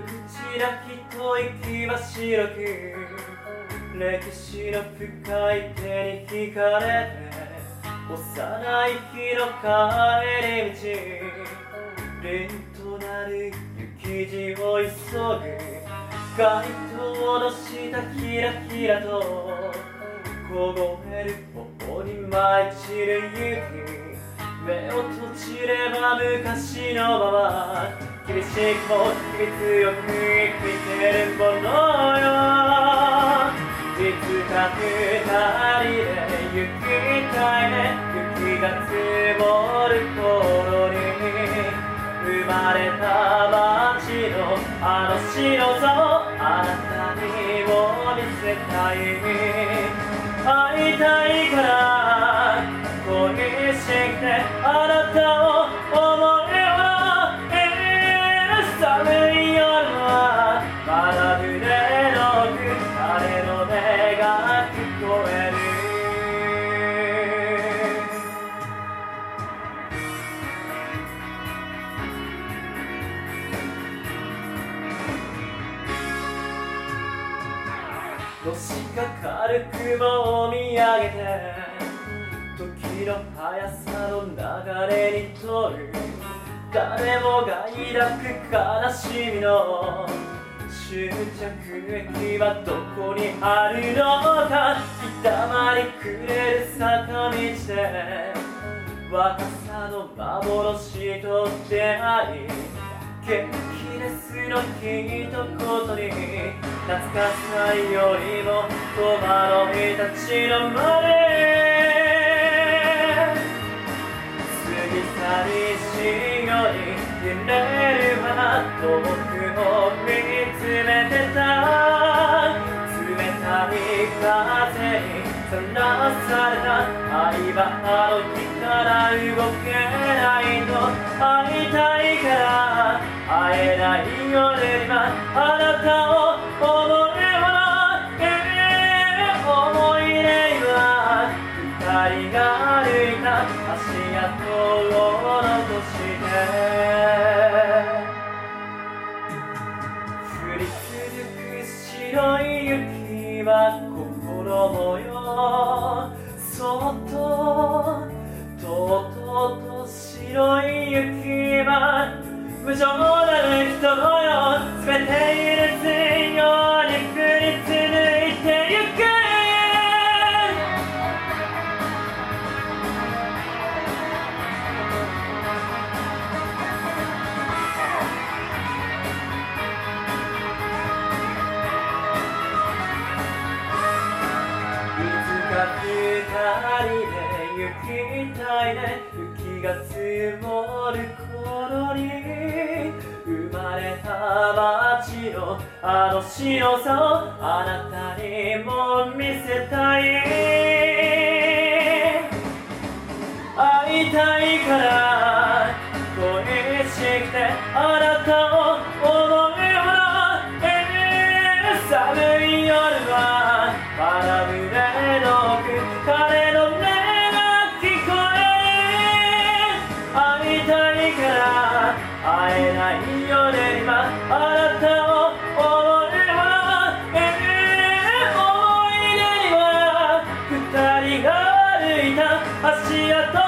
口なきと息は白く歴史の深い手に惹かれて幼い日の帰り道。凛となる雪地を急ぐ。街灯の下キラキラと凍える頬に舞い散る雪目を閉じれば昔のままも日々強く生きてるものよいつか二人で行きたいね雪が積もる頃に生まれた街のあの白さをあなたにも見せたい会いたいから恋してあなたをのしかかる雲を見上げて時の速さの流れにとる。誰もが抱く悲しみの終着駅はどこにあるのか痛まりくれる坂道で若さの幻と出会い元気ですの一言に懐かさいよりも戸惑い立ちのまで過ぎ去りしより揺れるは遠くを見つめてた。冷たい風にさらされた。愛はあの日から動けないの。会いたいから。会えない夜にはあなたを思いは思い出は二人が歩いた足跡を残して降り続く白い雪は心もよそっととうとうと白い雪は無情なる人のよ全て許すように降り続いてゆくいつか二人で行きたいね雪が積もる頃に生まれた街のあの白さをあなたにも見せたい。会えないよね今。あなたを思えば、えー、思い出には二人が歩いた足跡